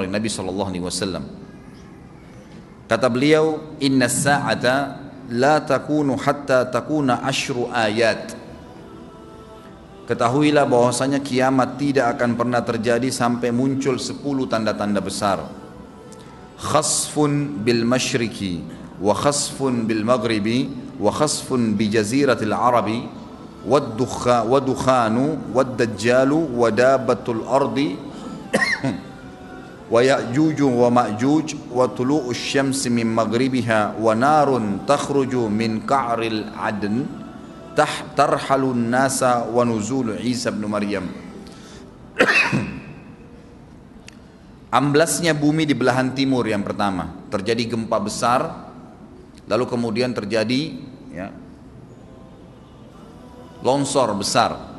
oleh Nabi Shallallahu Alaihi Wasallam. Kata beliau, Inna sa'ata la takunu hatta takuna ashru ayat. Ketahuilah bahwasanya kiamat tidak akan pernah terjadi sampai muncul sepuluh tanda-tanda besar. Khasfun bil masyriki wa khasfun bil maghribi wa khasfun bi jaziratil arabi wa dukhanu wa dajjalu ardi wa ya'juj wa ma'juj wa tulu'us syamsi min maghribiha wa narun takhruju min ka'ril adn tah tarhalun nasa wa Isa bin Maryam. Amblasnya bumi di belahan timur yang pertama. Terjadi gempa besar lalu kemudian terjadi ya, longsor besar.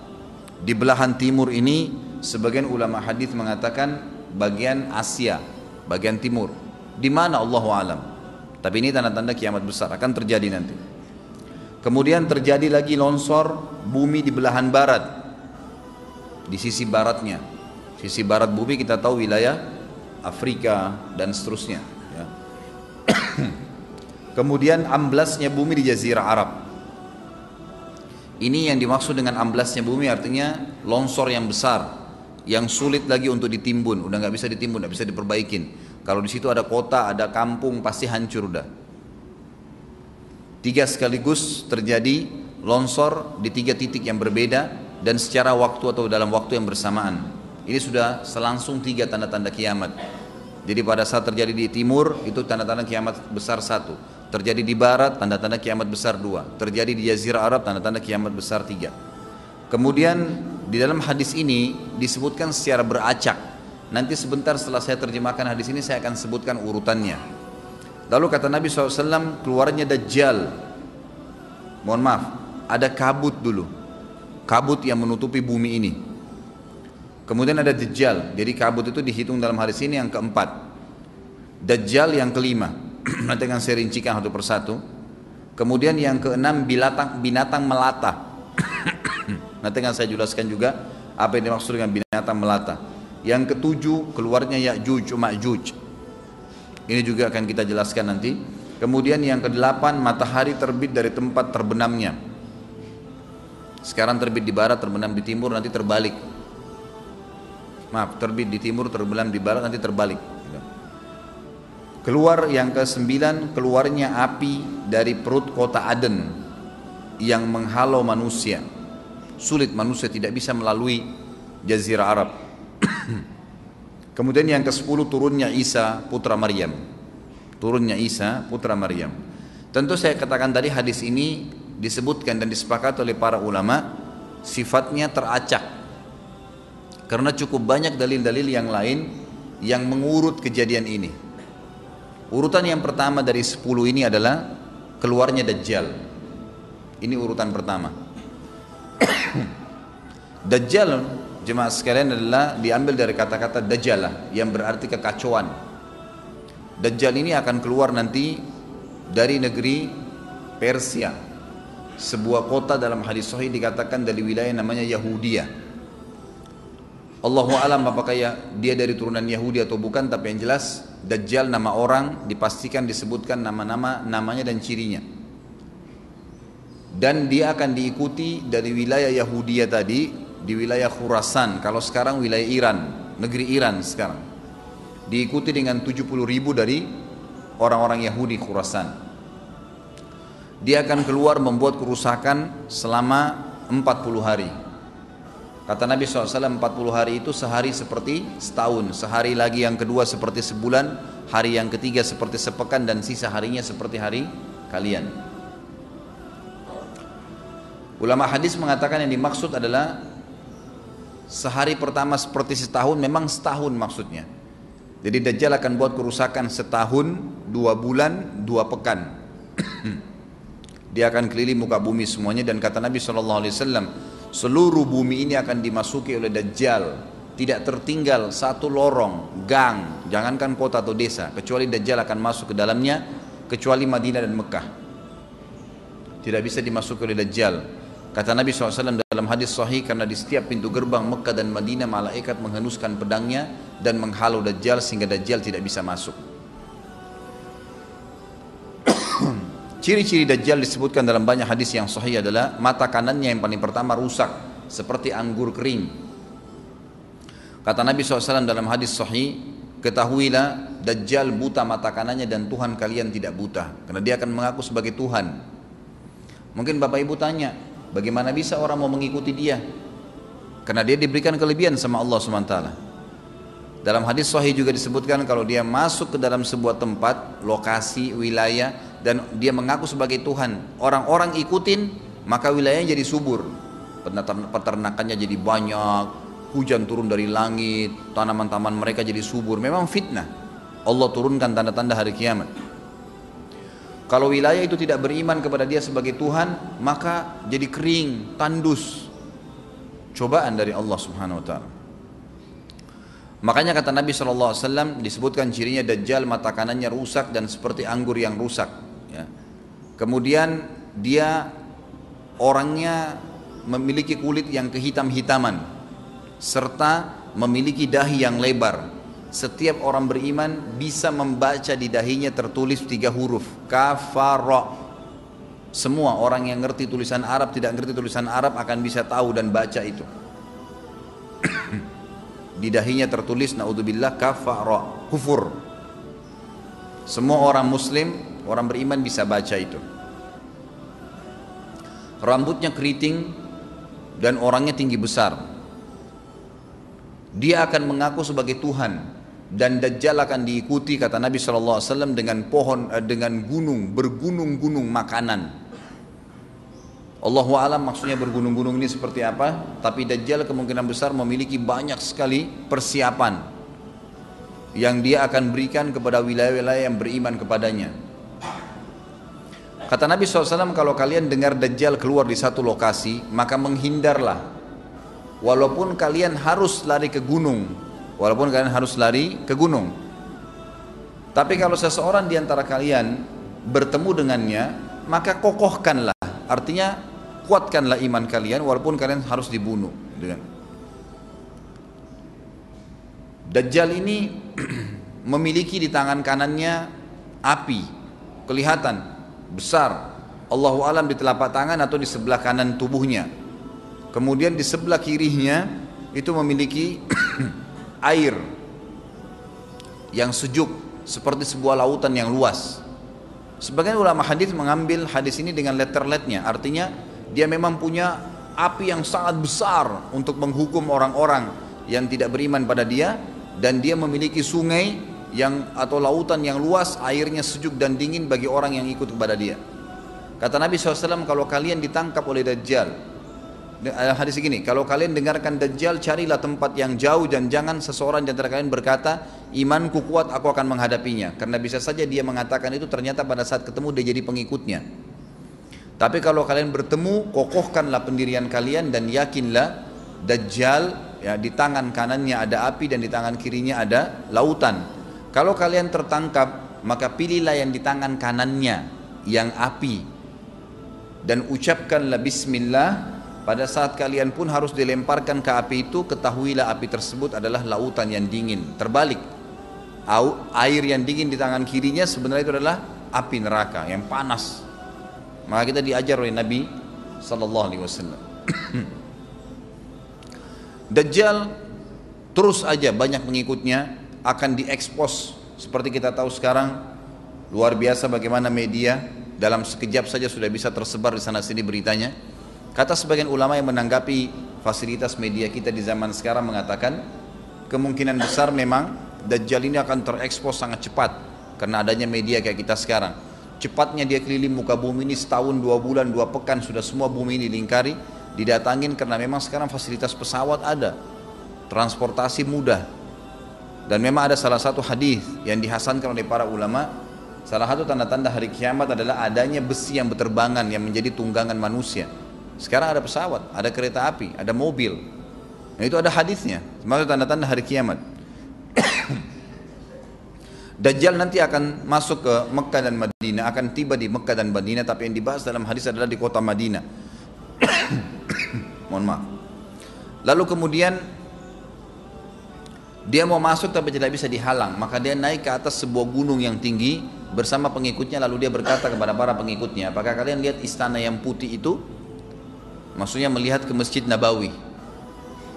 Di belahan timur ini sebagian ulama hadis mengatakan bagian Asia, bagian timur. Di mana Allah alam. Tapi ini tanda-tanda kiamat besar akan terjadi nanti. Kemudian terjadi lagi longsor bumi di belahan barat. Di sisi baratnya. Sisi barat bumi kita tahu wilayah Afrika dan seterusnya. Ya. Kemudian amblasnya bumi di Jazirah Arab. Ini yang dimaksud dengan amblasnya bumi artinya longsor yang besar yang sulit lagi untuk ditimbun, udah nggak bisa ditimbun, nggak bisa diperbaikin. Kalau di situ ada kota, ada kampung, pasti hancur udah. Tiga sekaligus terjadi longsor di tiga titik yang berbeda dan secara waktu atau dalam waktu yang bersamaan. Ini sudah selangsung tiga tanda-tanda kiamat. Jadi pada saat terjadi di timur itu tanda-tanda kiamat besar satu. Terjadi di barat tanda-tanda kiamat besar dua. Terjadi di Jazirah Arab tanda-tanda kiamat besar tiga. Kemudian di dalam hadis ini disebutkan secara beracak. Nanti sebentar setelah saya terjemahkan hadis ini saya akan sebutkan urutannya. Lalu kata Nabi SAW keluarnya Dajjal. Mohon maaf, ada kabut dulu. Kabut yang menutupi bumi ini. Kemudian ada Dajjal. Jadi kabut itu dihitung dalam hadis ini yang keempat. Dajjal yang kelima. Nanti akan saya rincikan satu persatu. Kemudian yang keenam binatang, binatang melata Nanti akan saya jelaskan juga apa yang dimaksud dengan binatang melata. Yang ketujuh keluarnya Ya'juj Ma'juj. Ini juga akan kita jelaskan nanti. Kemudian yang kedelapan matahari terbit dari tempat terbenamnya. Sekarang terbit di barat, terbenam di timur, nanti terbalik. Maaf, terbit di timur, terbenam di barat, nanti terbalik. Keluar yang ke sembilan, keluarnya api dari perut kota Aden yang menghalau manusia sulit manusia tidak bisa melalui jazirah Arab. Kemudian yang ke-10 turunnya Isa putra Maryam. Turunnya Isa putra Maryam. Tentu saya katakan tadi hadis ini disebutkan dan disepakati oleh para ulama sifatnya teracak. Karena cukup banyak dalil-dalil yang lain yang mengurut kejadian ini. Urutan yang pertama dari 10 ini adalah keluarnya Dajjal. Ini urutan pertama. Dajjal jemaah sekalian adalah diambil dari kata-kata dajjala yang berarti kekacauan. Dajjal ini akan keluar nanti dari negeri Persia. Sebuah kota dalam hadis sahih dikatakan dari wilayah namanya Yahudia. Allahu alam apakah ya dia dari turunan Yahudi atau bukan tapi yang jelas Dajjal nama orang dipastikan disebutkan nama-nama namanya dan cirinya dan dia akan diikuti dari wilayah Yahudia tadi di wilayah Khurasan. Kalau sekarang wilayah Iran negeri Iran sekarang. Diikuti dengan 70 ribu dari orang-orang Yahudi Khurasan. Dia akan keluar membuat kerusakan selama 40 hari. Kata Nabi SAW 40 hari itu sehari seperti setahun. Sehari lagi yang kedua seperti sebulan hari yang ketiga seperti sepekan dan sisa harinya seperti hari kalian ulama hadis mengatakan yang dimaksud adalah sehari pertama seperti setahun memang setahun maksudnya. Jadi Dajjal akan buat kerusakan setahun dua bulan dua pekan. Dia akan keliling muka bumi semuanya dan kata Nabi SAW seluruh bumi ini akan dimasuki oleh Dajjal. Tidak tertinggal satu lorong gang jangankan kota atau desa kecuali Dajjal akan masuk ke dalamnya kecuali Madinah dan Mekah. Tidak bisa dimasuki oleh Dajjal Kata Nabi SAW dalam hadis sahih karena di setiap pintu gerbang Mekah dan Madinah malaikat menghenuskan pedangnya dan menghalau Dajjal sehingga Dajjal tidak bisa masuk. Ciri-ciri Dajjal disebutkan dalam banyak hadis yang sahih adalah mata kanannya yang paling pertama rusak seperti anggur kering. Kata Nabi SAW dalam hadis sahih, ketahuilah Dajjal buta mata kanannya dan Tuhan kalian tidak buta. Karena dia akan mengaku sebagai Tuhan. Mungkin Bapak Ibu tanya, Bagaimana bisa orang mau mengikuti dia? Karena dia diberikan kelebihan sama Allah SWT. Dalam hadis sahih juga disebutkan kalau dia masuk ke dalam sebuah tempat, lokasi, wilayah dan dia mengaku sebagai Tuhan, orang-orang ikutin, maka wilayahnya jadi subur. Peternakannya jadi banyak, hujan turun dari langit, tanaman-tanaman mereka jadi subur. Memang fitnah. Allah turunkan tanda-tanda hari kiamat. Kalau wilayah itu tidak beriman kepada dia sebagai Tuhan, maka jadi kering, tandus. Cobaan dari Allah Subhanahu wa taala. Makanya kata Nabi SAW disebutkan cirinya Dajjal mata kanannya rusak dan seperti anggur yang rusak. Ya. Kemudian dia orangnya memiliki kulit yang kehitam-hitaman serta memiliki dahi yang lebar setiap orang beriman bisa membaca di dahinya tertulis tiga huruf. Kafara. Semua orang yang ngerti tulisan Arab tidak ngerti tulisan Arab akan bisa tahu dan baca itu. Di dahinya tertulis naudzubillah kafara. Kufur. Semua orang muslim orang beriman bisa baca itu. Rambutnya keriting dan orangnya tinggi besar. Dia akan mengaku sebagai Tuhan dan Dajjal akan diikuti kata Nabi SAW dengan pohon eh, dengan gunung bergunung-gunung makanan. Allahu alam maksudnya bergunung-gunung ini seperti apa tapi Dajjal kemungkinan besar memiliki banyak sekali persiapan yang dia akan berikan kepada wilayah-wilayah yang beriman kepadanya. Kata Nabi SAW kalau kalian dengar Dajjal keluar di satu lokasi maka menghindarlah. Walaupun kalian harus lari ke gunung Walaupun kalian harus lari ke gunung. Tapi kalau seseorang di antara kalian bertemu dengannya, maka kokohkanlah. Artinya kuatkanlah iman kalian walaupun kalian harus dibunuh. Dajjal ini memiliki di tangan kanannya api, kelihatan besar. Allahu alam di telapak tangan atau di sebelah kanan tubuhnya. Kemudian di sebelah kirinya itu memiliki air yang sejuk seperti sebuah lautan yang luas. Sebagian ulama hadis mengambil hadis ini dengan letter-letternya, artinya dia memang punya api yang sangat besar untuk menghukum orang-orang yang tidak beriman pada dia dan dia memiliki sungai yang atau lautan yang luas airnya sejuk dan dingin bagi orang yang ikut kepada dia kata Nabi SAW kalau kalian ditangkap oleh Dajjal hadis begini, kalau kalian dengarkan Dajjal carilah tempat yang jauh dan jangan seseorang di antara kalian berkata, imanku kuat aku akan menghadapinya. Karena bisa saja dia mengatakan itu ternyata pada saat ketemu dia jadi pengikutnya. Tapi kalau kalian bertemu, kokohkanlah pendirian kalian dan yakinlah Dajjal ya di tangan kanannya ada api dan di tangan kirinya ada lautan. Kalau kalian tertangkap, maka pilihlah yang di tangan kanannya yang api dan ucapkanlah bismillah pada saat kalian pun harus dilemparkan ke api itu, ketahuilah api tersebut adalah lautan yang dingin. Terbalik, air yang dingin di tangan kirinya sebenarnya itu adalah api neraka yang panas. Maka kita diajar oleh Nabi Sallallahu Alaihi Wasallam. Dajjal terus aja banyak pengikutnya akan diekspos seperti kita tahu sekarang luar biasa bagaimana media dalam sekejap saja sudah bisa tersebar di sana sini beritanya Kata sebagian ulama yang menanggapi fasilitas media kita di zaman sekarang mengatakan kemungkinan besar memang Dajjal ini akan terekspos sangat cepat karena adanya media kayak kita sekarang. Cepatnya dia keliling muka bumi ini setahun, dua bulan, dua pekan sudah semua bumi ini dilingkari, didatangin karena memang sekarang fasilitas pesawat ada, transportasi mudah. Dan memang ada salah satu hadis yang dihasankan oleh para ulama, salah satu tanda-tanda hari kiamat adalah adanya besi yang berterbangan yang menjadi tunggangan manusia. Sekarang ada pesawat, ada kereta api, ada mobil. Nah, itu ada hadisnya. Maksud tanda-tanda hari kiamat. Dajjal nanti akan masuk ke Mekah dan Madinah, akan tiba di Mekah dan Madinah, tapi yang dibahas dalam hadis adalah di kota Madinah. Mohon maaf. Lalu kemudian dia mau masuk tapi tidak bisa dihalang, maka dia naik ke atas sebuah gunung yang tinggi bersama pengikutnya lalu dia berkata kepada para pengikutnya, "Apakah kalian lihat istana yang putih itu?" Maksudnya melihat ke Masjid Nabawi.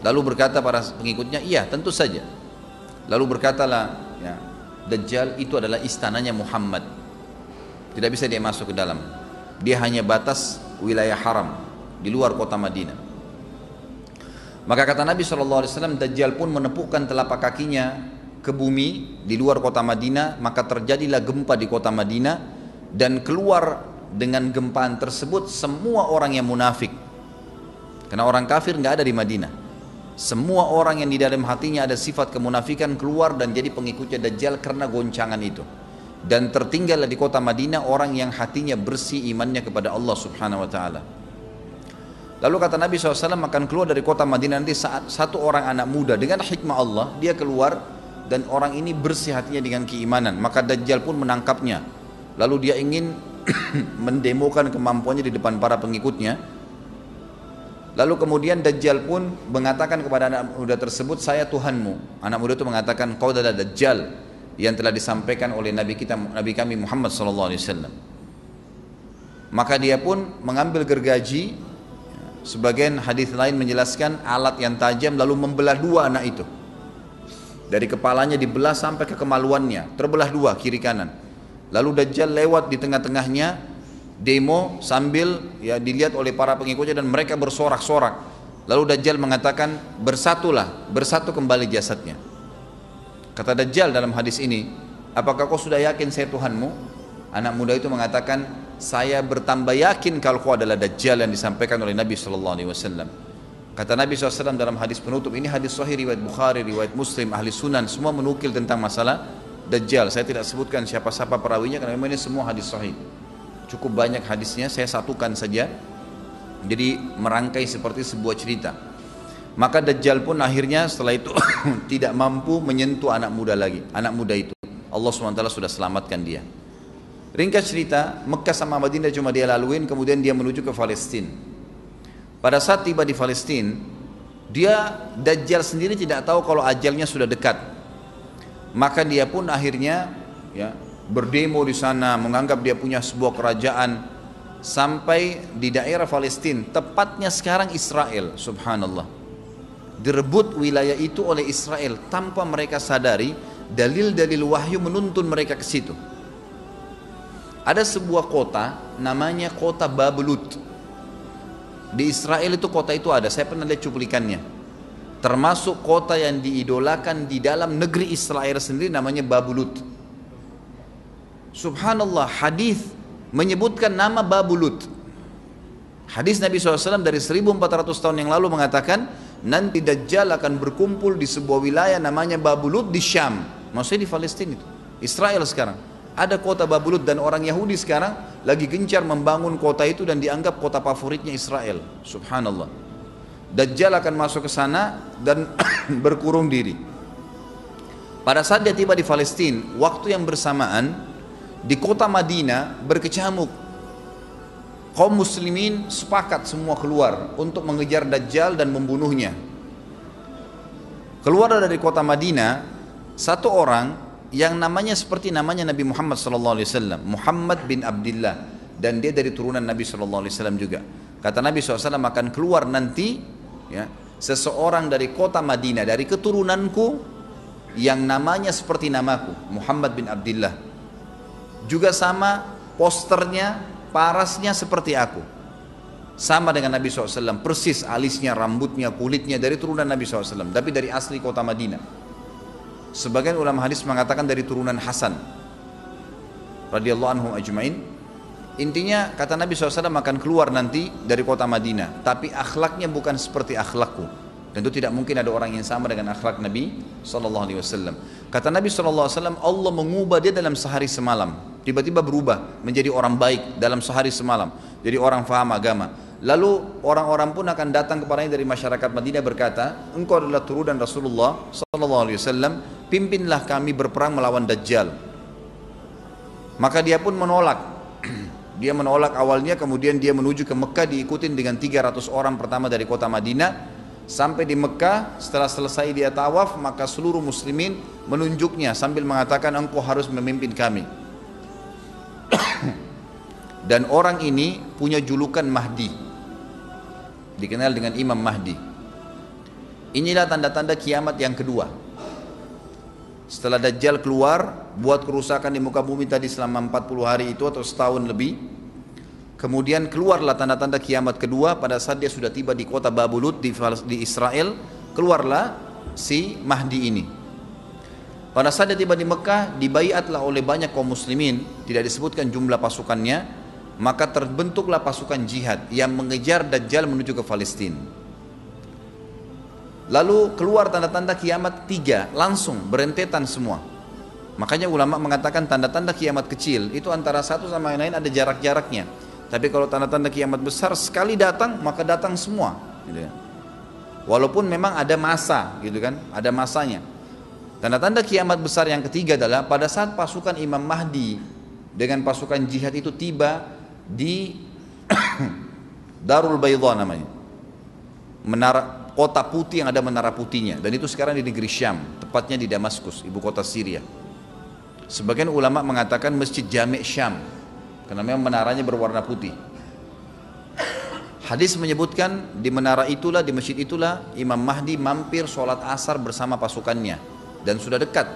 Lalu berkata para pengikutnya, "Iya, tentu saja." Lalu berkatalah, ya, Dajjal itu adalah istananya Muhammad. Tidak bisa dia masuk ke dalam. Dia hanya batas wilayah haram di luar kota Madinah. Maka kata Nabi SAW, Dajjal pun menepukkan telapak kakinya ke bumi di luar kota Madinah, maka terjadilah gempa di kota Madinah dan keluar dengan gempaan tersebut semua orang yang munafik. Karena orang kafir nggak ada di Madinah. Semua orang yang di dalam hatinya ada sifat kemunafikan keluar dan jadi pengikutnya Dajjal karena goncangan itu. Dan tertinggallah di kota Madinah orang yang hatinya bersih imannya kepada Allah Subhanahu wa taala. Lalu kata Nabi SAW akan keluar dari kota Madinah nanti saat satu orang anak muda dengan hikmah Allah dia keluar dan orang ini bersih hatinya dengan keimanan maka Dajjal pun menangkapnya lalu dia ingin mendemokan kemampuannya di depan para pengikutnya lalu kemudian Dajjal pun mengatakan kepada anak muda tersebut saya Tuhanmu anak muda itu mengatakan kau adalah Dajjal yang telah disampaikan oleh Nabi kita Nabi kami Muhammad SAW maka dia pun mengambil gergaji Sebagian hadis lain menjelaskan alat yang tajam lalu membelah dua anak itu. Dari kepalanya dibelah sampai ke kemaluannya, terbelah dua kiri kanan. Lalu Dajjal lewat di tengah-tengahnya demo sambil ya dilihat oleh para pengikutnya dan mereka bersorak-sorak. Lalu Dajjal mengatakan bersatulah, bersatu kembali jasadnya. Kata Dajjal dalam hadis ini, apakah kau sudah yakin saya Tuhanmu? Anak muda itu mengatakan, saya bertambah yakin kalau kau adalah Dajjal yang disampaikan oleh Nabi Sallallahu Alaihi Wasallam. Kata Nabi SAW dalam hadis penutup ini hadis Sahih riwayat Bukhari, riwayat Muslim, ahli Sunan semua menukil tentang masalah Dajjal. Saya tidak sebutkan siapa-siapa perawinya karena memang ini semua hadis Sahih. Cukup banyak hadisnya, saya satukan saja. Jadi merangkai seperti sebuah cerita. Maka Dajjal pun akhirnya setelah itu tidak mampu menyentuh anak muda lagi, anak muda itu. Allah SWT sudah selamatkan dia. Ringkas cerita, Mekah sama Madinah cuma dia laluin, kemudian dia menuju ke Palestina. Pada saat tiba di Palestina, dia Dajjal sendiri tidak tahu kalau ajalnya sudah dekat. Maka dia pun akhirnya ya, berdemo di sana, menganggap dia punya sebuah kerajaan sampai di daerah Palestina, tepatnya sekarang Israel, subhanallah. Direbut wilayah itu oleh Israel tanpa mereka sadari dalil-dalil wahyu menuntun mereka ke situ. Ada sebuah kota namanya kota Babelut. Di Israel itu kota itu ada, saya pernah lihat cuplikannya. Termasuk kota yang diidolakan di dalam negeri Israel sendiri namanya Babulut. Subhanallah, hadis menyebutkan nama Babulut. Hadis Nabi SAW dari 1400 tahun yang lalu mengatakan nanti Dajjal akan berkumpul di sebuah wilayah namanya Babulut di Syam. Maksudnya di Palestina itu. Israel sekarang. Ada kota Babulut dan orang Yahudi sekarang lagi gencar membangun kota itu dan dianggap kota favoritnya Israel. Subhanallah. Dajjal akan masuk ke sana dan berkurung diri. Pada saat dia tiba di Palestina, waktu yang bersamaan di kota Madinah berkecamuk. Kaum muslimin sepakat semua keluar untuk mengejar Dajjal dan membunuhnya. Keluar dari kota Madinah, satu orang yang namanya seperti namanya Nabi Muhammad SAW Muhammad bin Abdullah dan dia dari turunan Nabi SAW juga kata Nabi SAW akan keluar nanti ya, seseorang dari kota Madinah dari keturunanku yang namanya seperti namaku Muhammad bin Abdullah juga sama posternya parasnya seperti aku sama dengan Nabi SAW persis alisnya rambutnya kulitnya dari turunan Nabi SAW tapi dari asli kota Madinah Sebagian ulama hadis mengatakan dari turunan Hasan radhiyallahu anhum ajmain. Intinya kata Nabi SAW akan keluar nanti dari kota Madinah, tapi akhlaknya bukan seperti akhlakku. Tentu tidak mungkin ada orang yang sama dengan akhlak Nabi Wasallam. Kata Nabi Wasallam, Allah mengubah dia dalam sehari semalam. Tiba-tiba berubah menjadi orang baik dalam sehari semalam. Jadi orang faham agama. Lalu orang-orang pun akan datang kepadanya dari masyarakat Madinah berkata, engkau adalah turunan Rasulullah Sallallahu Alaihi Wasallam, pimpinlah kami berperang melawan Dajjal. Maka dia pun menolak. Dia menolak awalnya kemudian dia menuju ke Mekah diikutin dengan 300 orang pertama dari kota Madinah. Sampai di Mekah setelah selesai dia tawaf maka seluruh muslimin menunjuknya sambil mengatakan engkau harus memimpin kami. Dan orang ini punya julukan Mahdi. Dikenal dengan Imam Mahdi. Inilah tanda-tanda kiamat yang kedua. Setelah Dajjal keluar, buat kerusakan di muka bumi tadi selama 40 hari itu atau setahun lebih. Kemudian keluarlah tanda-tanda kiamat kedua pada saat dia sudah tiba di kota Babulut di, Israel. Keluarlah si Mahdi ini. Pada saat dia tiba di Mekah, dibaiatlah oleh banyak kaum muslimin, tidak disebutkan jumlah pasukannya, maka terbentuklah pasukan jihad yang mengejar Dajjal menuju ke Palestina. Lalu keluar tanda-tanda kiamat tiga, langsung berentetan semua. Makanya ulama mengatakan tanda-tanda kiamat kecil itu antara satu sama yang lain ada jarak-jaraknya. Tapi kalau tanda-tanda kiamat besar sekali datang maka datang semua. Gitu ya. Walaupun memang ada masa, gitu kan, ada masanya. Tanda-tanda kiamat besar yang ketiga adalah pada saat pasukan Imam Mahdi dengan pasukan jihad itu tiba di Darul Baydha namanya. Menara kota putih yang ada menara putihnya. Dan itu sekarang di negeri Syam tepatnya di Damaskus ibu kota Syria. Sebagian ulama mengatakan masjid Jami' Syam karena memang menaranya berwarna putih. Hadis menyebutkan di menara itulah di masjid itulah Imam Mahdi mampir sholat asar bersama pasukannya dan sudah dekat.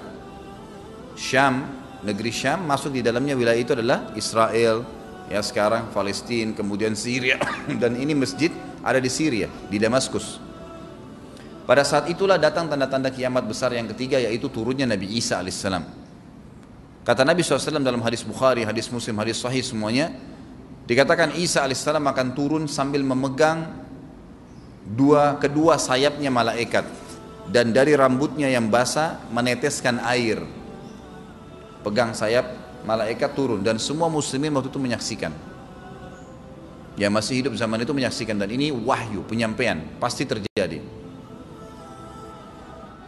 Syam negeri Syam masuk di dalamnya wilayah itu adalah Israel. Ya sekarang Palestina kemudian Syria. Dan ini masjid ada di Syria di Damaskus. Pada saat itulah datang tanda-tanda kiamat besar yang ketiga yaitu turunnya Nabi Isa alaihissalam. Kata Nabi SAW dalam hadis Bukhari, hadis Muslim, hadis Sahih semuanya, dikatakan Isa alaihissalam akan turun sambil memegang dua kedua sayapnya malaikat dan dari rambutnya yang basah meneteskan air. Pegang sayap malaikat turun dan semua muslimin waktu itu menyaksikan. Yang masih hidup zaman itu menyaksikan dan ini wahyu penyampaian pasti terjadi.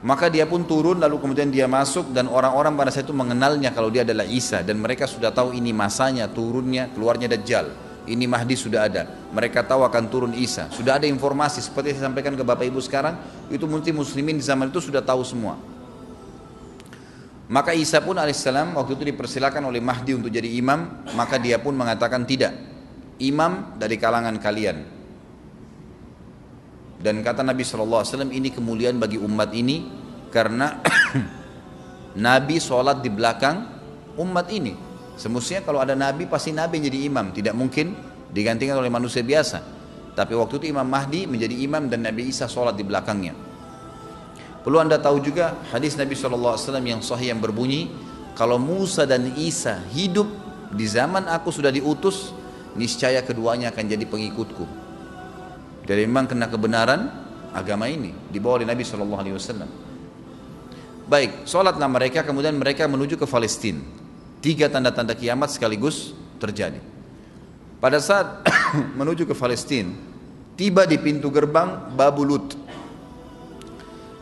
Maka dia pun turun lalu kemudian dia masuk dan orang-orang pada saat itu mengenalnya kalau dia adalah Isa dan mereka sudah tahu ini masanya turunnya keluarnya Dajjal. Ini Mahdi sudah ada. Mereka tahu akan turun Isa. Sudah ada informasi seperti saya sampaikan ke Bapak Ibu sekarang itu mungkin muslimin di zaman itu sudah tahu semua. Maka Isa pun alaihissalam waktu itu dipersilakan oleh Mahdi untuk jadi imam, maka dia pun mengatakan tidak. Imam dari kalangan kalian, dan kata Nabi SAW ini kemuliaan bagi umat ini karena Nabi sholat di belakang umat ini. Semestinya kalau ada Nabi pasti Nabi jadi imam, tidak mungkin digantikan oleh manusia biasa. Tapi waktu itu Imam Mahdi menjadi imam dan Nabi Isa sholat di belakangnya. Perlu anda tahu juga hadis Nabi SAW yang sahih yang berbunyi, kalau Musa dan Isa hidup di zaman aku sudah diutus, niscaya keduanya akan jadi pengikutku. Jadi memang kena kebenaran agama ini dibawa oleh Nabi Wasallam. Baik, sholatlah mereka kemudian mereka menuju ke Palestina. Tiga tanda-tanda kiamat sekaligus terjadi. Pada saat menuju ke Palestina, tiba di pintu gerbang Babulut.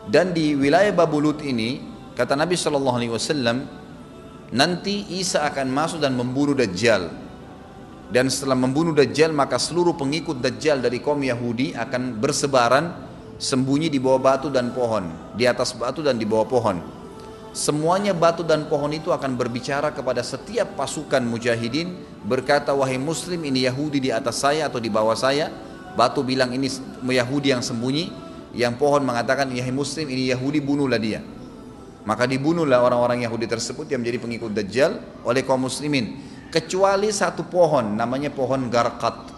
Dan di wilayah Babulut ini, kata Nabi Shallallahu Alaihi Wasallam, nanti Isa akan masuk dan membunuh Dajjal dan setelah membunuh Dajjal maka seluruh pengikut Dajjal dari kaum Yahudi akan bersebaran sembunyi di bawah batu dan pohon di atas batu dan di bawah pohon semuanya batu dan pohon itu akan berbicara kepada setiap pasukan mujahidin berkata wahai muslim ini Yahudi di atas saya atau di bawah saya? Batu bilang ini Yahudi yang sembunyi. Yang pohon mengatakan wahai muslim ini Yahudi bunuhlah dia. Maka dibunuhlah orang-orang Yahudi tersebut yang menjadi pengikut Dajjal oleh kaum muslimin. Kecuali satu pohon namanya pohon garkat.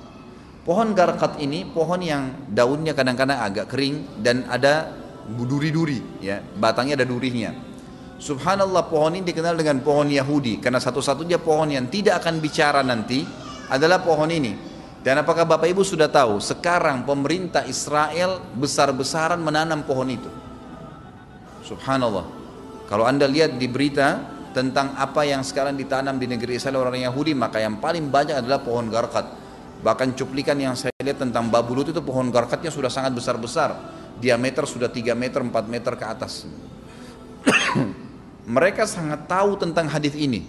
Pohon garkat ini pohon yang daunnya kadang-kadang agak kering dan ada duri-duri ya, batangnya ada durinya. Subhanallah pohon ini dikenal dengan pohon Yahudi karena satu-satunya pohon yang tidak akan bicara nanti adalah pohon ini. Dan apakah Bapak Ibu sudah tahu sekarang pemerintah Israel besar-besaran menanam pohon itu? Subhanallah. Kalau Anda lihat di berita tentang apa yang sekarang ditanam di negeri Israel orang Yahudi maka yang paling banyak adalah pohon garkat bahkan cuplikan yang saya lihat tentang babulut itu pohon garkatnya sudah sangat besar-besar diameter sudah 3 meter 4 meter ke atas mereka sangat tahu tentang hadis ini.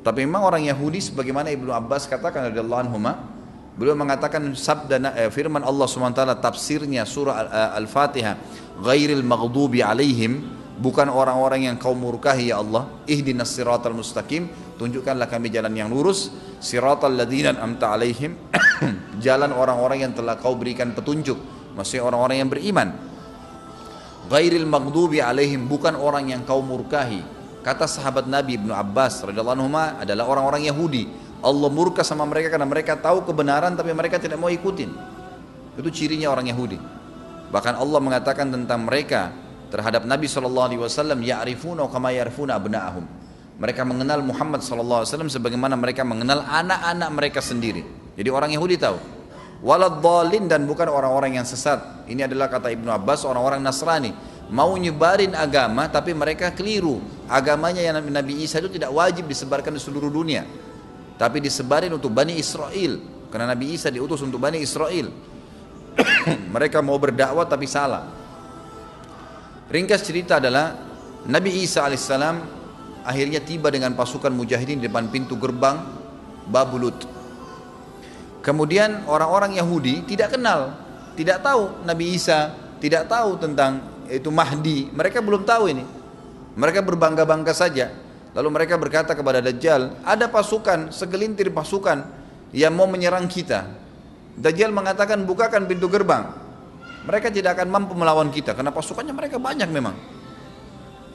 Tapi memang orang Yahudi sebagaimana Ibnu Abbas katakan radhiyallahu anhu beliau mengatakan sabda eh, firman Allah SWT tafsirnya surah eh, Al-Fatihah ghairil maghdubi alaihim bukan orang-orang yang kau murkahi ya Allah. Ihdinas siratal mustaqim tunjukkanlah kami jalan yang lurus. Siratal ladzina amta alaihim jalan orang-orang yang telah kau berikan petunjuk. Maksudnya orang-orang yang beriman ghairil maghdubi alaihim bukan orang yang kau murkahi. Kata sahabat Nabi Ibnu Abbas radhiyallahu anhu adalah orang-orang Yahudi. Allah murka sama mereka karena mereka tahu kebenaran tapi mereka tidak mau ikutin. Itu cirinya orang Yahudi. Bahkan Allah mengatakan tentang mereka terhadap Nabi SAW ya'rifuna kama ya'rifuna abna'ahum. Mereka mengenal Muhammad SAW sebagaimana mereka mengenal anak-anak mereka sendiri. Jadi orang Yahudi tahu waladhalin dan bukan orang-orang yang sesat. Ini adalah kata Ibnu Abbas orang-orang Nasrani. Mau nyebarin agama tapi mereka keliru. Agamanya yang Nabi Isa itu tidak wajib disebarkan di seluruh dunia. Tapi disebarin untuk Bani Israel. Karena Nabi Isa diutus untuk Bani Israel. Mereka mau berdakwah tapi salah. Ringkas cerita adalah Nabi Isa alaihissalam akhirnya tiba dengan pasukan mujahidin di depan pintu gerbang Babulut. Kemudian orang-orang Yahudi tidak kenal, tidak tahu Nabi Isa, tidak tahu tentang itu Mahdi. Mereka belum tahu ini. Mereka berbangga-bangga saja. Lalu mereka berkata kepada Dajjal, ada pasukan, segelintir pasukan yang mau menyerang kita. Dajjal mengatakan, bukakan pintu gerbang mereka tidak akan mampu melawan kita karena pasukannya mereka banyak memang.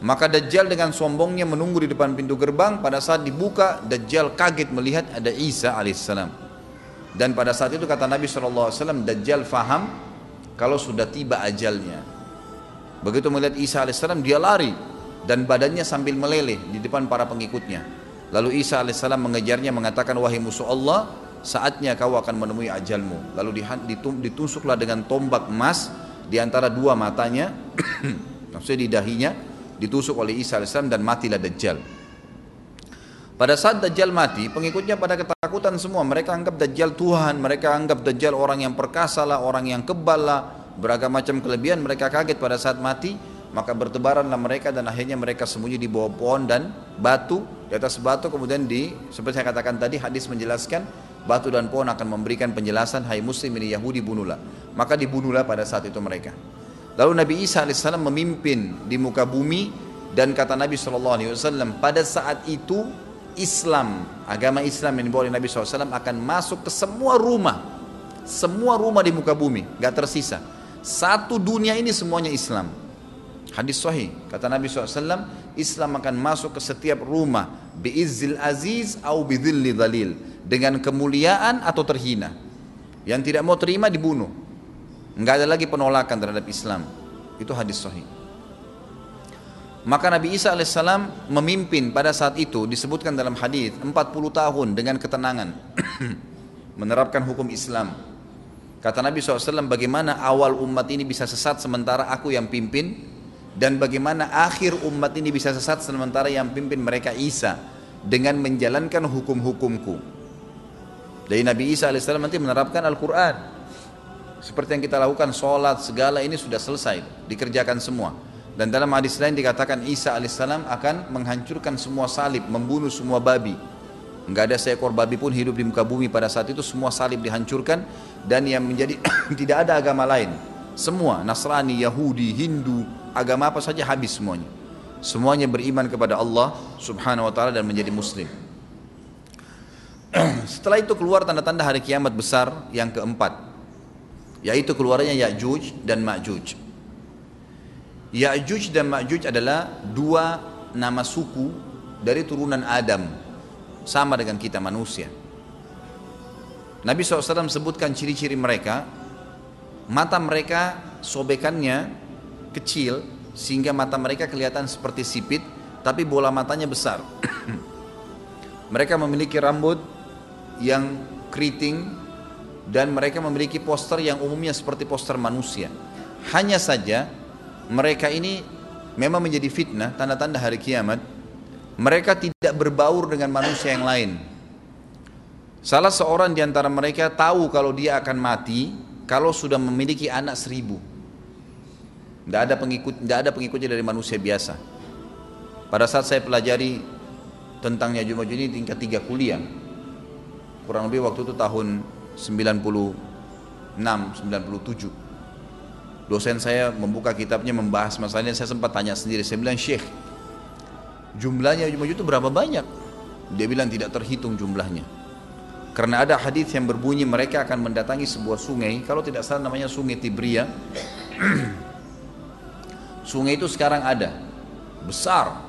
Maka Dajjal dengan sombongnya menunggu di depan pintu gerbang. Pada saat dibuka, Dajjal kaget melihat ada Isa alaihissalam. Dan pada saat itu kata Nabi SAW, Dajjal faham kalau sudah tiba ajalnya. Begitu melihat Isa alaihissalam, dia lari dan badannya sambil meleleh di depan para pengikutnya. Lalu Isa alaihissalam mengejarnya mengatakan, wahai musuh Allah, saatnya kau akan menemui ajalmu. Lalu ditusuklah dengan tombak emas di antara dua matanya, maksudnya di dahinya, ditusuk oleh Isa AS dan matilah Dajjal. Pada saat Dajjal mati, pengikutnya pada ketakutan semua. Mereka anggap Dajjal Tuhan, mereka anggap Dajjal orang yang perkasa lah, orang yang kebal lah, beragam macam kelebihan. Mereka kaget pada saat mati, maka bertebaranlah mereka dan akhirnya mereka sembunyi di bawah pohon dan batu di atas batu kemudian di seperti saya katakan tadi hadis menjelaskan batu dan pohon akan memberikan penjelasan hai muslim ini Yahudi bunuhlah maka dibunuhlah pada saat itu mereka lalu Nabi Isa AS memimpin di muka bumi dan kata Nabi SAW pada saat itu Islam agama Islam yang dibawa oleh Nabi SAW akan masuk ke semua rumah semua rumah di muka bumi gak tersisa satu dunia ini semuanya Islam hadis sahih kata Nabi SAW Islam akan masuk ke setiap rumah biizzil aziz au bidzilli dalil dengan kemuliaan atau terhina. Yang tidak mau terima dibunuh. Enggak ada lagi penolakan terhadap Islam. Itu hadis sahih. Maka Nabi Isa alaihissalam memimpin pada saat itu disebutkan dalam hadis 40 tahun dengan ketenangan menerapkan hukum Islam. Kata Nabi SAW bagaimana awal umat ini bisa sesat sementara aku yang pimpin dan bagaimana akhir umat ini bisa sesat sementara yang pimpin mereka Isa dengan menjalankan hukum-hukumku. Dari Nabi Isa alaihissalam nanti menerapkan Al-Quran. Seperti yang kita lakukan, sholat, segala ini sudah selesai, dikerjakan semua. Dan dalam hadis lain dikatakan Isa alaihissalam akan menghancurkan semua salib, membunuh semua babi. Enggak ada seekor babi pun hidup di muka bumi pada saat itu semua salib dihancurkan dan yang menjadi tidak ada agama lain. Semua Nasrani, Yahudi, Hindu, agama apa saja habis semuanya. Semuanya beriman kepada Allah Subhanahu wa taala dan menjadi muslim. Setelah itu keluar tanda-tanda hari kiamat besar yang keempat yaitu keluarnya Ya'juj dan Ma'juj. Ya'juj dan Ma'juj adalah dua nama suku dari turunan Adam sama dengan kita manusia. Nabi SAW sebutkan ciri-ciri mereka mata mereka sobekannya kecil sehingga mata mereka kelihatan seperti sipit tapi bola matanya besar. mereka memiliki rambut yang keriting dan mereka memiliki poster yang umumnya seperti poster manusia. Hanya saja mereka ini memang menjadi fitnah, tanda-tanda hari kiamat. Mereka tidak berbaur dengan manusia yang lain. Salah seorang di antara mereka tahu kalau dia akan mati kalau sudah memiliki anak seribu. Tidak ada pengikut, tidak ada pengikutnya dari manusia biasa. Pada saat saya pelajari tentang Ya'juj Ma'juj ini tingkat tiga kuliah. Kurang lebih waktu itu tahun 96, 97. Dosen saya membuka kitabnya membahas masalah ini, saya sempat tanya sendiri, saya bilang, Syekh, jumlahnya Ma'juj itu berapa banyak? Dia bilang tidak terhitung jumlahnya. Karena ada hadis yang berbunyi mereka akan mendatangi sebuah sungai, kalau tidak salah namanya Sungai Tibria. sungai itu sekarang ada, besar.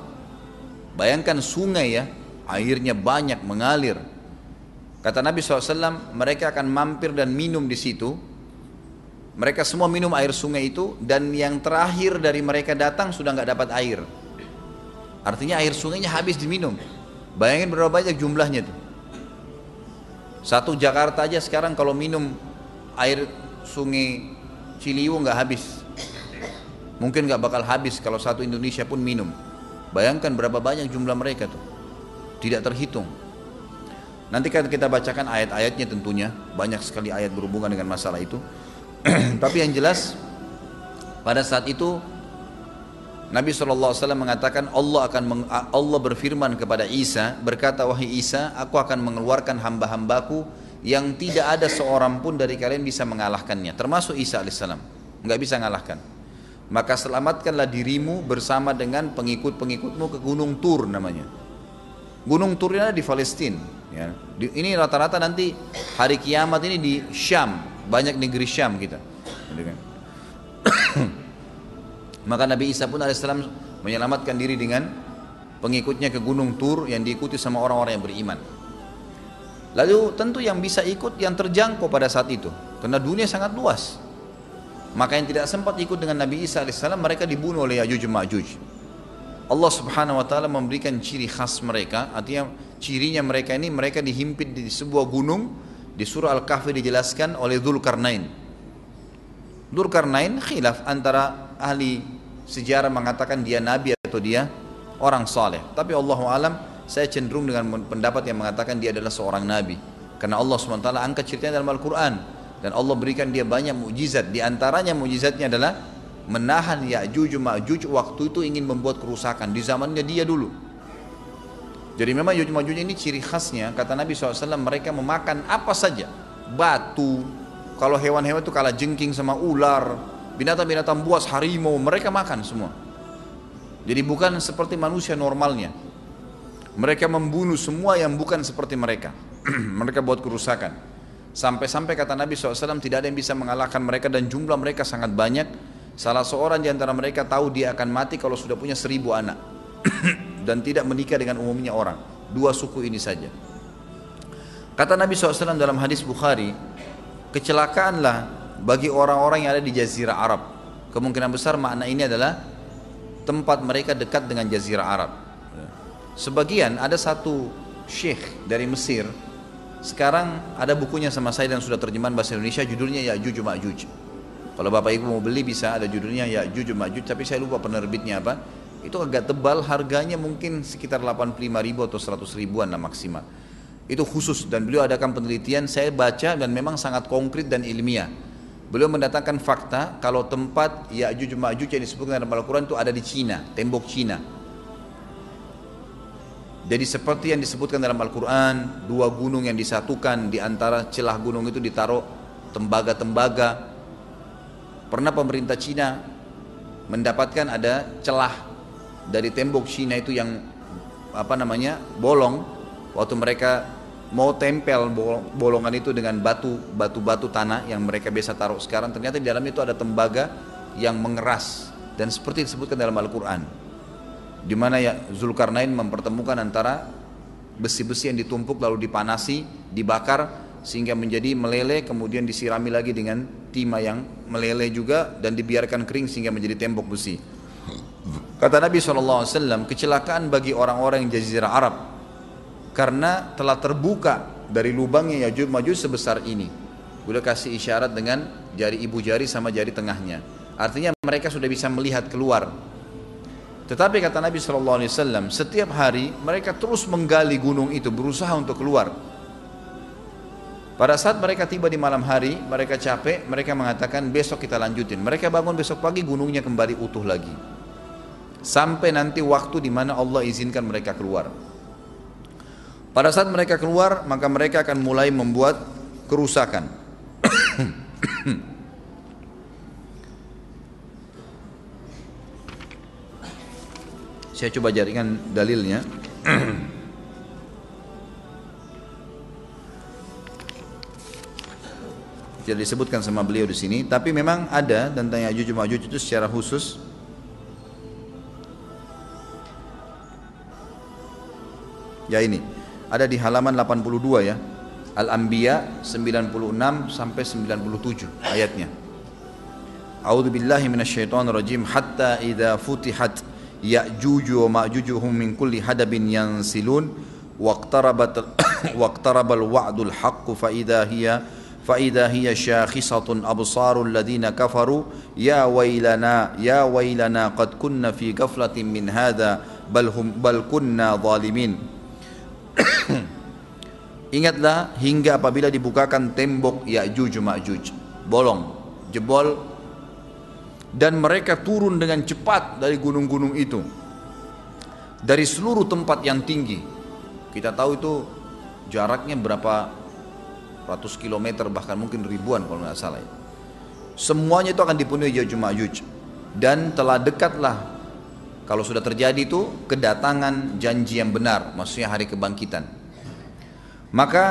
Bayangkan sungai ya, airnya banyak mengalir. Kata Nabi SAW, mereka akan mampir dan minum di situ. Mereka semua minum air sungai itu dan yang terakhir dari mereka datang sudah nggak dapat air. Artinya air sungainya habis diminum. Bayangin berapa banyak jumlahnya tuh. Satu Jakarta aja sekarang kalau minum air sungai Ciliwung nggak habis. Mungkin nggak bakal habis kalau satu Indonesia pun minum. Bayangkan berapa banyak jumlah mereka tuh. Tidak terhitung. Nanti kan kita bacakan ayat-ayatnya tentunya. Banyak sekali ayat berhubungan dengan masalah itu. Tapi yang jelas pada saat itu Nabi SAW mengatakan Allah akan meng, Allah berfirman kepada Isa berkata wahai Isa aku akan mengeluarkan hamba-hambaku yang tidak ada seorang pun dari kalian bisa mengalahkannya termasuk Isa alaihissalam nggak bisa mengalahkan maka selamatkanlah dirimu bersama dengan pengikut-pengikutmu ke Gunung Tur namanya. Gunung Tur ini ada di Palestina ya. ini rata-rata nanti hari kiamat ini di Syam banyak negeri Syam kita gitu kan. Maka Nabi Isa pun alaihissalam menyelamatkan diri dengan pengikutnya ke gunung Tur yang diikuti sama orang-orang yang beriman. Lalu tentu yang bisa ikut yang terjangkau pada saat itu. Karena dunia sangat luas. Maka yang tidak sempat ikut dengan Nabi Isa alaihissalam mereka dibunuh oleh Yajuj Ma'juj. Allah subhanahu wa ta'ala memberikan ciri khas mereka. Artinya cirinya mereka ini mereka dihimpit di sebuah gunung. Di surah Al-Kahfi dijelaskan oleh Dzulkarnain. Dzulkarnain khilaf antara ahli sejarah mengatakan dia nabi atau dia orang saleh. Tapi Allah alam saya cenderung dengan pendapat yang mengatakan dia adalah seorang nabi. Karena Allah SWT angkat ceritanya dalam Al-Quran. Dan Allah berikan dia banyak mujizat. Di antaranya mujizatnya adalah menahan Ya'juj Ma'juj waktu itu ingin membuat kerusakan. Di zamannya dia dulu. Jadi memang Ya'juj Ma'juj ini ciri khasnya. Kata Nabi SAW mereka memakan apa saja. Batu. Kalau hewan-hewan itu kalah jengking sama ular binatang-binatang buas, harimau, mereka makan semua. Jadi bukan seperti manusia normalnya. Mereka membunuh semua yang bukan seperti mereka. mereka buat kerusakan. Sampai-sampai kata Nabi SAW tidak ada yang bisa mengalahkan mereka dan jumlah mereka sangat banyak. Salah seorang di antara mereka tahu dia akan mati kalau sudah punya seribu anak. dan tidak menikah dengan umumnya orang. Dua suku ini saja. Kata Nabi SAW dalam hadis Bukhari, kecelakaanlah bagi orang-orang yang ada di Jazirah Arab. Kemungkinan besar makna ini adalah tempat mereka dekat dengan Jazirah Arab. Sebagian ada satu syekh dari Mesir. Sekarang ada bukunya sama saya dan sudah terjemahan bahasa Indonesia judulnya Ya'juj Ma'juj. Kalau Bapak Ibu mau beli bisa ada judulnya Ya'juj Ma'juj tapi saya lupa penerbitnya apa. Itu agak tebal harganya mungkin sekitar 85 ribu atau 100 ribuan lah maksimal. Itu khusus dan beliau adakan penelitian saya baca dan memang sangat konkret dan ilmiah Beliau mendatangkan fakta kalau tempat Ya'juj Ma'juj yang disebutkan dalam Al-Quran itu ada di Cina, tembok Cina. Jadi seperti yang disebutkan dalam Al-Quran, dua gunung yang disatukan di antara celah gunung itu ditaruh tembaga-tembaga. Pernah pemerintah Cina mendapatkan ada celah dari tembok Cina itu yang apa namanya bolong. Waktu mereka mau tempel bolongan itu dengan batu batu batu tanah yang mereka biasa taruh. Sekarang ternyata di dalam itu ada tembaga yang mengeras dan seperti disebutkan dalam Al-Quran. Di mana ya Zulkarnain mempertemukan antara besi-besi yang ditumpuk lalu dipanasi dibakar sehingga menjadi meleleh kemudian disirami lagi dengan timah yang meleleh juga dan dibiarkan kering sehingga menjadi tembok besi kata Nabi SAW kecelakaan bagi orang-orang yang jazirah Arab karena telah terbuka dari lubangnya Yajuj Majuj sebesar ini. Beliau kasih isyarat dengan jari ibu jari sama jari tengahnya. Artinya mereka sudah bisa melihat keluar. Tetapi kata Nabi SAW, setiap hari mereka terus menggali gunung itu, berusaha untuk keluar. Pada saat mereka tiba di malam hari, mereka capek, mereka mengatakan besok kita lanjutin. Mereka bangun besok pagi, gunungnya kembali utuh lagi. Sampai nanti waktu di mana Allah izinkan mereka keluar. Pada saat mereka keluar, maka mereka akan mulai membuat kerusakan. Saya coba jadikan dalilnya. Tidak disebutkan sama beliau di sini, tapi memang ada tentang Ya'juj Ma'juj itu secara khusus Ya ini, ada di halaman 82 ya. Al-Anbiya 96 sampai 97 ayatnya. A'udzu billahi minasyaitonir rajim hatta idza futihat ya'juju wa ma'jujuhum min kulli hadabin yansilun waqtarabat waqtarabal wa'dul haqq fa idza hiya fa idza hiya shakhisatun absarul ladina kafaru ya wailana ya wailana qad kunna fi ghaflatin min hadha bal hum bal kunna zalimin Ingatlah hingga apabila dibukakan tembok Ya'juj Ma'juj, bolong, jebol dan mereka turun dengan cepat dari gunung-gunung itu. Dari seluruh tempat yang tinggi. Kita tahu itu jaraknya berapa ratus kilometer bahkan mungkin ribuan kalau nggak salah. Semuanya itu akan dipenuhi Ya'juj Ma'juj dan telah dekatlah kalau sudah terjadi itu kedatangan janji yang benar, maksudnya hari kebangkitan. Maka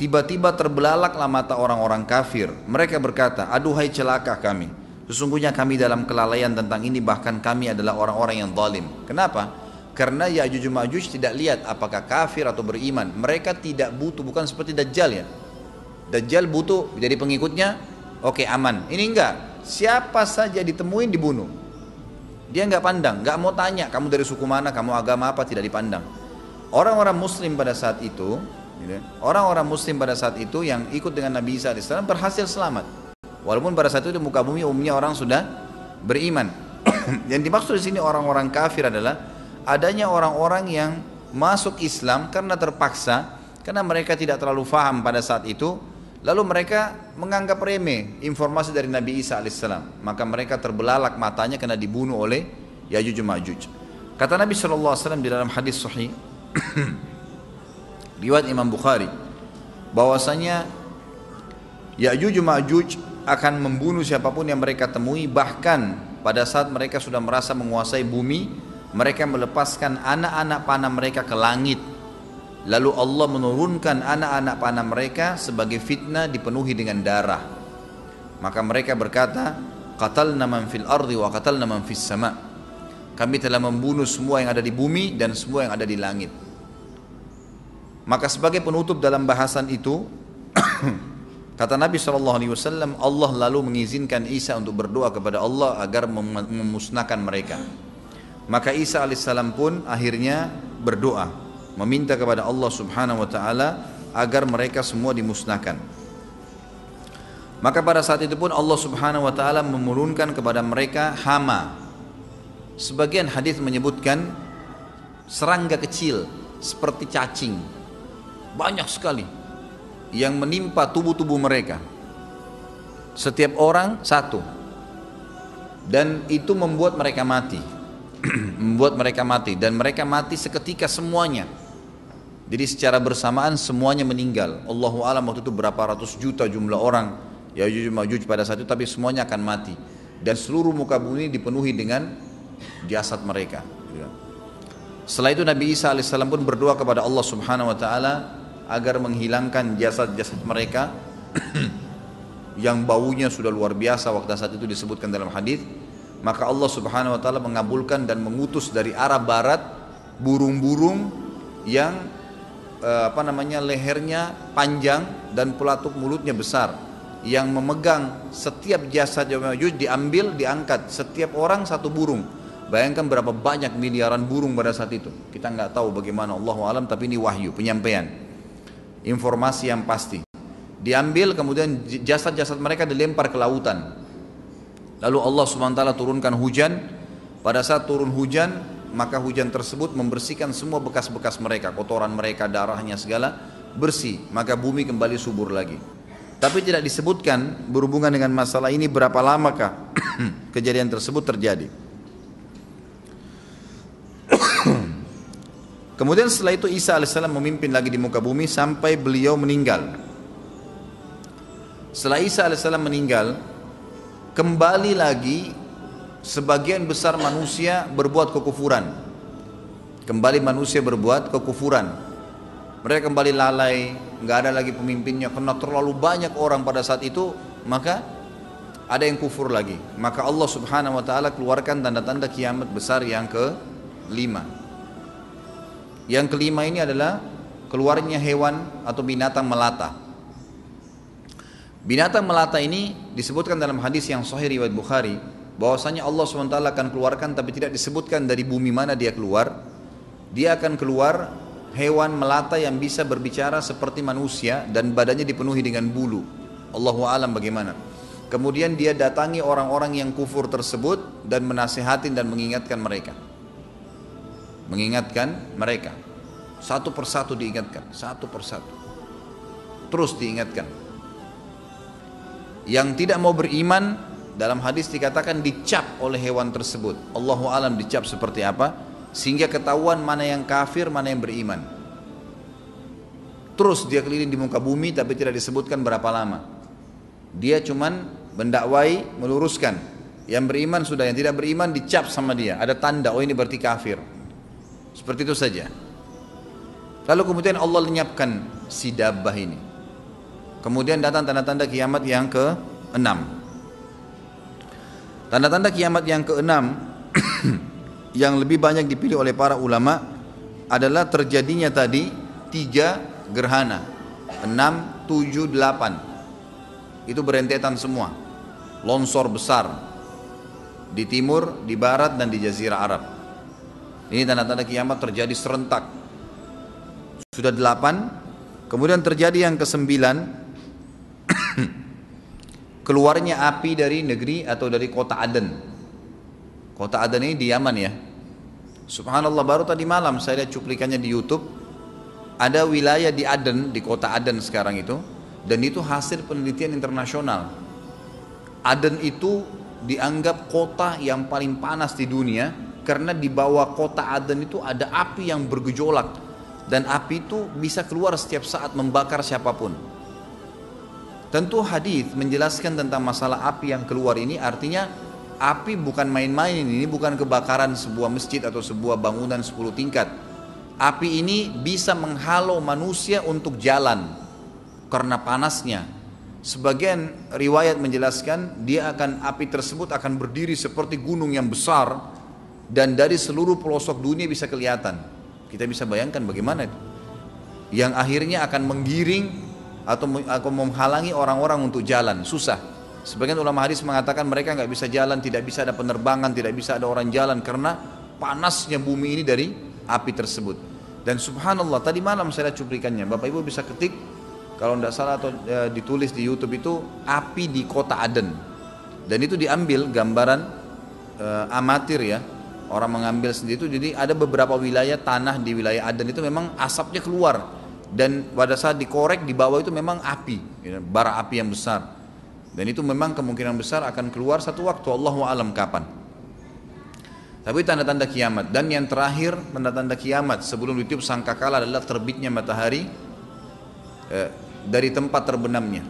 tiba-tiba terbelalaklah mata orang-orang kafir. Mereka berkata, aduhai celaka kami. Sesungguhnya kami dalam kelalaian tentang ini bahkan kami adalah orang-orang yang zalim. Kenapa? Karena Ya'juj Ma'juj tidak lihat apakah kafir atau beriman. Mereka tidak butuh, bukan seperti Dajjal ya. Dajjal butuh jadi pengikutnya, oke aman. Ini enggak. Siapa saja ditemuin dibunuh. Dia enggak pandang, enggak mau tanya kamu dari suku mana, kamu agama apa tidak dipandang. Orang-orang Muslim pada saat itu Gitu ya. Orang-orang muslim pada saat itu yang ikut dengan Nabi Isa AS berhasil selamat. Walaupun pada saat itu di muka bumi umumnya orang sudah beriman. yang dimaksud di sini orang-orang kafir adalah adanya orang-orang yang masuk Islam karena terpaksa, karena mereka tidak terlalu faham pada saat itu, lalu mereka menganggap remeh informasi dari Nabi Isa alaihissalam. Maka mereka terbelalak matanya karena dibunuh oleh Yajuj Majuj. Kata Nabi SAW di dalam hadis sahih, riwayat Imam Bukhari bahwasanya Ya'juj Ma'juj akan membunuh siapa pun yang mereka temui bahkan pada saat mereka sudah merasa menguasai bumi mereka melepaskan anak-anak panah mereka ke langit lalu Allah menurunkan anak-anak panah mereka sebagai fitnah dipenuhi dengan darah. Maka mereka berkata qatalna man fil ardi wa qatalna man fis sama. Kami telah membunuh semua yang ada di bumi dan semua yang ada di langit. Maka sebagai penutup dalam bahasan itu kata Nabi SAW Allah lalu mengizinkan Isa untuk berdoa kepada Allah agar memusnahkan mereka. Maka Isa alaihissalam pun akhirnya berdoa meminta kepada Allah Subhanahu wa taala agar mereka semua dimusnahkan. Maka pada saat itu pun Allah Subhanahu wa taala menurunkan kepada mereka hama. Sebagian hadis menyebutkan serangga kecil seperti cacing banyak sekali yang menimpa tubuh-tubuh mereka. Setiap orang satu. Dan itu membuat mereka mati. membuat mereka mati dan mereka mati seketika semuanya. Jadi secara bersamaan semuanya meninggal. Allahu alam waktu itu berapa ratus juta jumlah orang Yajuj Majuj pada saat itu tapi semuanya akan mati dan seluruh muka bumi dipenuhi dengan jasad mereka. Setelah itu Nabi Isa alaihissalam pun berdoa kepada Allah Subhanahu wa taala agar menghilangkan jasad-jasad mereka yang baunya sudah luar biasa waktu saat itu disebutkan dalam hadis maka Allah Subhanahu wa taala mengabulkan dan mengutus dari arah barat burung-burung yang eh, apa namanya lehernya panjang dan pelatuk mulutnya besar yang memegang setiap jasad Ya'juj diambil diangkat setiap orang satu burung bayangkan berapa banyak miliaran burung pada saat itu kita nggak tahu bagaimana Allah alam tapi ini wahyu penyampaian informasi yang pasti. Diambil kemudian jasad-jasad mereka dilempar ke lautan. Lalu Allah SWT turunkan hujan. Pada saat turun hujan, maka hujan tersebut membersihkan semua bekas-bekas mereka, kotoran mereka, darahnya segala bersih. Maka bumi kembali subur lagi. Tapi tidak disebutkan berhubungan dengan masalah ini berapa lamakah kejadian tersebut terjadi. Kemudian setelah itu Isa alaihissalam memimpin lagi di muka bumi sampai beliau meninggal. Setelah Isa alaihissalam meninggal, kembali lagi sebagian besar manusia berbuat kekufuran. Kembali manusia berbuat kekufuran. Mereka kembali lalai, nggak ada lagi pemimpinnya karena terlalu banyak orang pada saat itu, maka ada yang kufur lagi. Maka Allah Subhanahu wa taala keluarkan tanda-tanda kiamat besar yang ke-5. Yang kelima ini adalah keluarnya hewan atau binatang melata. Binatang melata ini disebutkan dalam hadis yang sahih riwayat Bukhari bahwasanya Allah SWT akan keluarkan tapi tidak disebutkan dari bumi mana dia keluar. Dia akan keluar hewan melata yang bisa berbicara seperti manusia dan badannya dipenuhi dengan bulu. Allahu alam bagaimana. Kemudian dia datangi orang-orang yang kufur tersebut dan menasihatin dan mengingatkan mereka mengingatkan mereka satu persatu diingatkan satu persatu terus diingatkan yang tidak mau beriman dalam hadis dikatakan dicap oleh hewan tersebut. Allahu alam dicap seperti apa? Sehingga ketahuan mana yang kafir mana yang beriman. Terus dia keliling di muka bumi tapi tidak disebutkan berapa lama. Dia cuman mendakwai meluruskan. Yang beriman sudah yang tidak beriman dicap sama dia. Ada tanda oh ini berarti kafir. Seperti itu saja. Lalu kemudian Allah lenyapkan si dabbah ini. Kemudian datang tanda-tanda kiamat yang ke-6. Tanda-tanda kiamat yang ke-6 yang lebih banyak dipilih oleh para ulama adalah terjadinya tadi tiga gerhana. 6, 7, 8. Itu berentetan semua. Longsor besar di timur, di barat dan di jazirah Arab. Ini tanda-tanda kiamat terjadi serentak. Sudah delapan, kemudian terjadi yang kesembilan, keluarnya api dari negeri atau dari kota Aden. Kota Aden ini di Yaman ya. Subhanallah baru tadi malam saya lihat cuplikannya di YouTube. Ada wilayah di Aden, di kota Aden sekarang itu, dan itu hasil penelitian internasional. Aden itu dianggap kota yang paling panas di dunia karena di bawah kota Aden itu ada api yang bergejolak dan api itu bisa keluar setiap saat membakar siapa pun. Tentu hadis menjelaskan tentang masalah api yang keluar ini artinya api bukan main-main ini bukan kebakaran sebuah masjid atau sebuah bangunan 10 tingkat. Api ini bisa menghalau manusia untuk jalan karena panasnya. Sebagian riwayat menjelaskan dia akan api tersebut akan berdiri seperti gunung yang besar dan dari seluruh pelosok dunia bisa kelihatan. Kita bisa bayangkan bagaimana itu. Yang akhirnya akan menggiring atau akan menghalangi orang-orang untuk jalan, susah. Sebagian ulama hadis mengatakan mereka nggak bisa jalan, tidak bisa ada penerbangan, tidak bisa ada orang jalan karena panasnya bumi ini dari api tersebut. Dan subhanallah tadi malam saya cuplikannya, Bapak Ibu bisa ketik kalau tidak salah atau e, ditulis di YouTube itu api di kota Aden. Dan itu diambil gambaran e, amatir ya, orang mengambil sendiri itu jadi ada beberapa wilayah tanah di wilayah Aden itu memang asapnya keluar dan pada saat dikorek di bawah itu memang api ya, bara api yang besar. Dan itu memang kemungkinan besar akan keluar satu waktu Allah alam kapan. Tapi tanda-tanda kiamat. Dan yang terakhir tanda-tanda kiamat sebelum ditiup sangkakala adalah terbitnya matahari eh, dari tempat terbenamnya.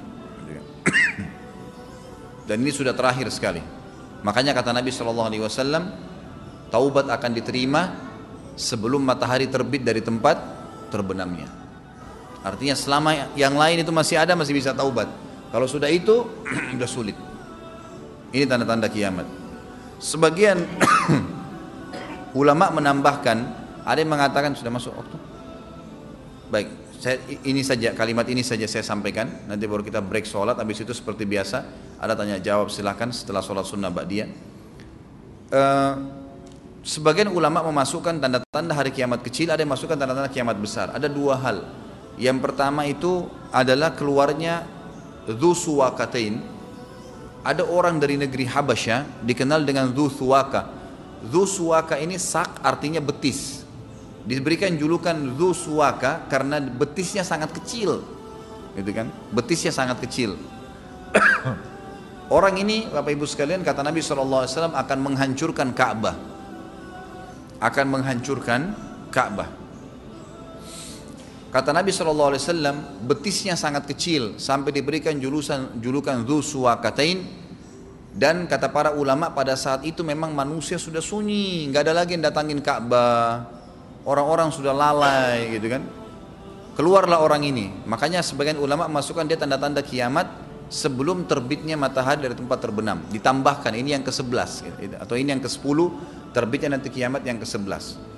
Dan ini sudah terakhir sekali. Makanya kata Nabi saw taubat akan diterima sebelum matahari terbit dari tempat terbenamnya. Artinya selama yang lain itu masih ada masih bisa taubat. Kalau sudah itu sudah sulit. Ini tanda-tanda kiamat. Sebagian ulama menambahkan ada yang mengatakan sudah masuk waktu. Baik, saya, ini saja kalimat ini saja saya sampaikan. Nanti baru kita break sholat. Habis itu seperti biasa ada tanya jawab silahkan setelah sholat sunnah dia. Uh, Sebagian ulama memasukkan tanda-tanda hari kiamat kecil, ada yang masukkan tanda-tanda kiamat besar. Ada dua hal. Yang pertama itu adalah keluarnya Dzusuwakatain. Ada orang dari negeri Habasyah dikenal dengan Dzusuwaka. Dzusuwaka ini sak artinya betis. Diberikan julukan Dzusuwaka karena betisnya sangat kecil. Gitu kan? Betisnya sangat kecil. orang ini Bapak Ibu sekalian kata Nabi SAW akan menghancurkan Ka'bah akan menghancurkan Ka'bah. Kata Nabi SAW, betisnya sangat kecil sampai diberikan julusan, julukan Dhu Suwakatain. Dan kata para ulama pada saat itu memang manusia sudah sunyi, nggak ada lagi yang datangin Ka'bah, orang-orang sudah lalai gitu kan. Keluarlah orang ini, makanya sebagian ulama masukkan dia tanda-tanda kiamat sebelum terbitnya matahari dari tempat terbenam. Ditambahkan ini yang ke-11 gitu, atau ini yang ke-10, terbitnya nanti kiamat yang ke-11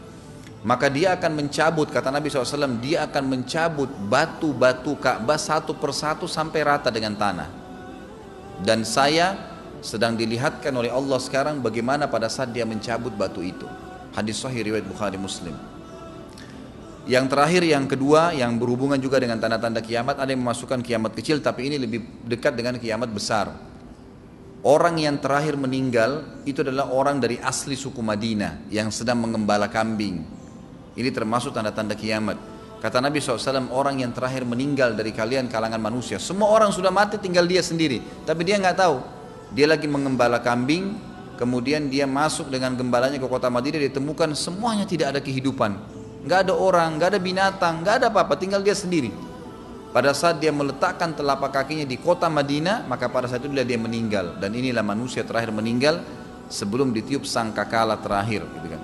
maka dia akan mencabut kata Nabi SAW dia akan mencabut batu-batu Ka'bah satu persatu sampai rata dengan tanah. Dan saya sedang dilihatkan oleh Allah sekarang bagaimana pada saat dia mencabut batu itu. Hadis sahih riwayat Bukhari Muslim. Yang terakhir yang kedua yang berhubungan juga dengan tanda-tanda kiamat ada yang memasukkan kiamat kecil tapi ini lebih dekat dengan kiamat besar. Orang yang terakhir meninggal itu adalah orang dari asli suku Madinah yang sedang mengembala kambing ini termasuk tanda-tanda kiamat. Kata Nabi SAW, orang yang terakhir meninggal dari kalian kalangan manusia. Semua orang sudah mati, tinggal dia sendiri. Tapi dia nggak tahu. Dia lagi mengembala kambing, kemudian dia masuk dengan gembalanya ke kota Madinah, ditemukan semuanya tidak ada kehidupan. Nggak ada orang, nggak ada binatang, nggak ada apa-apa, tinggal dia sendiri. Pada saat dia meletakkan telapak kakinya di kota Madinah, maka pada saat itu dia meninggal. Dan inilah manusia terakhir meninggal sebelum ditiup sangkakala terakhir. Gitu kan.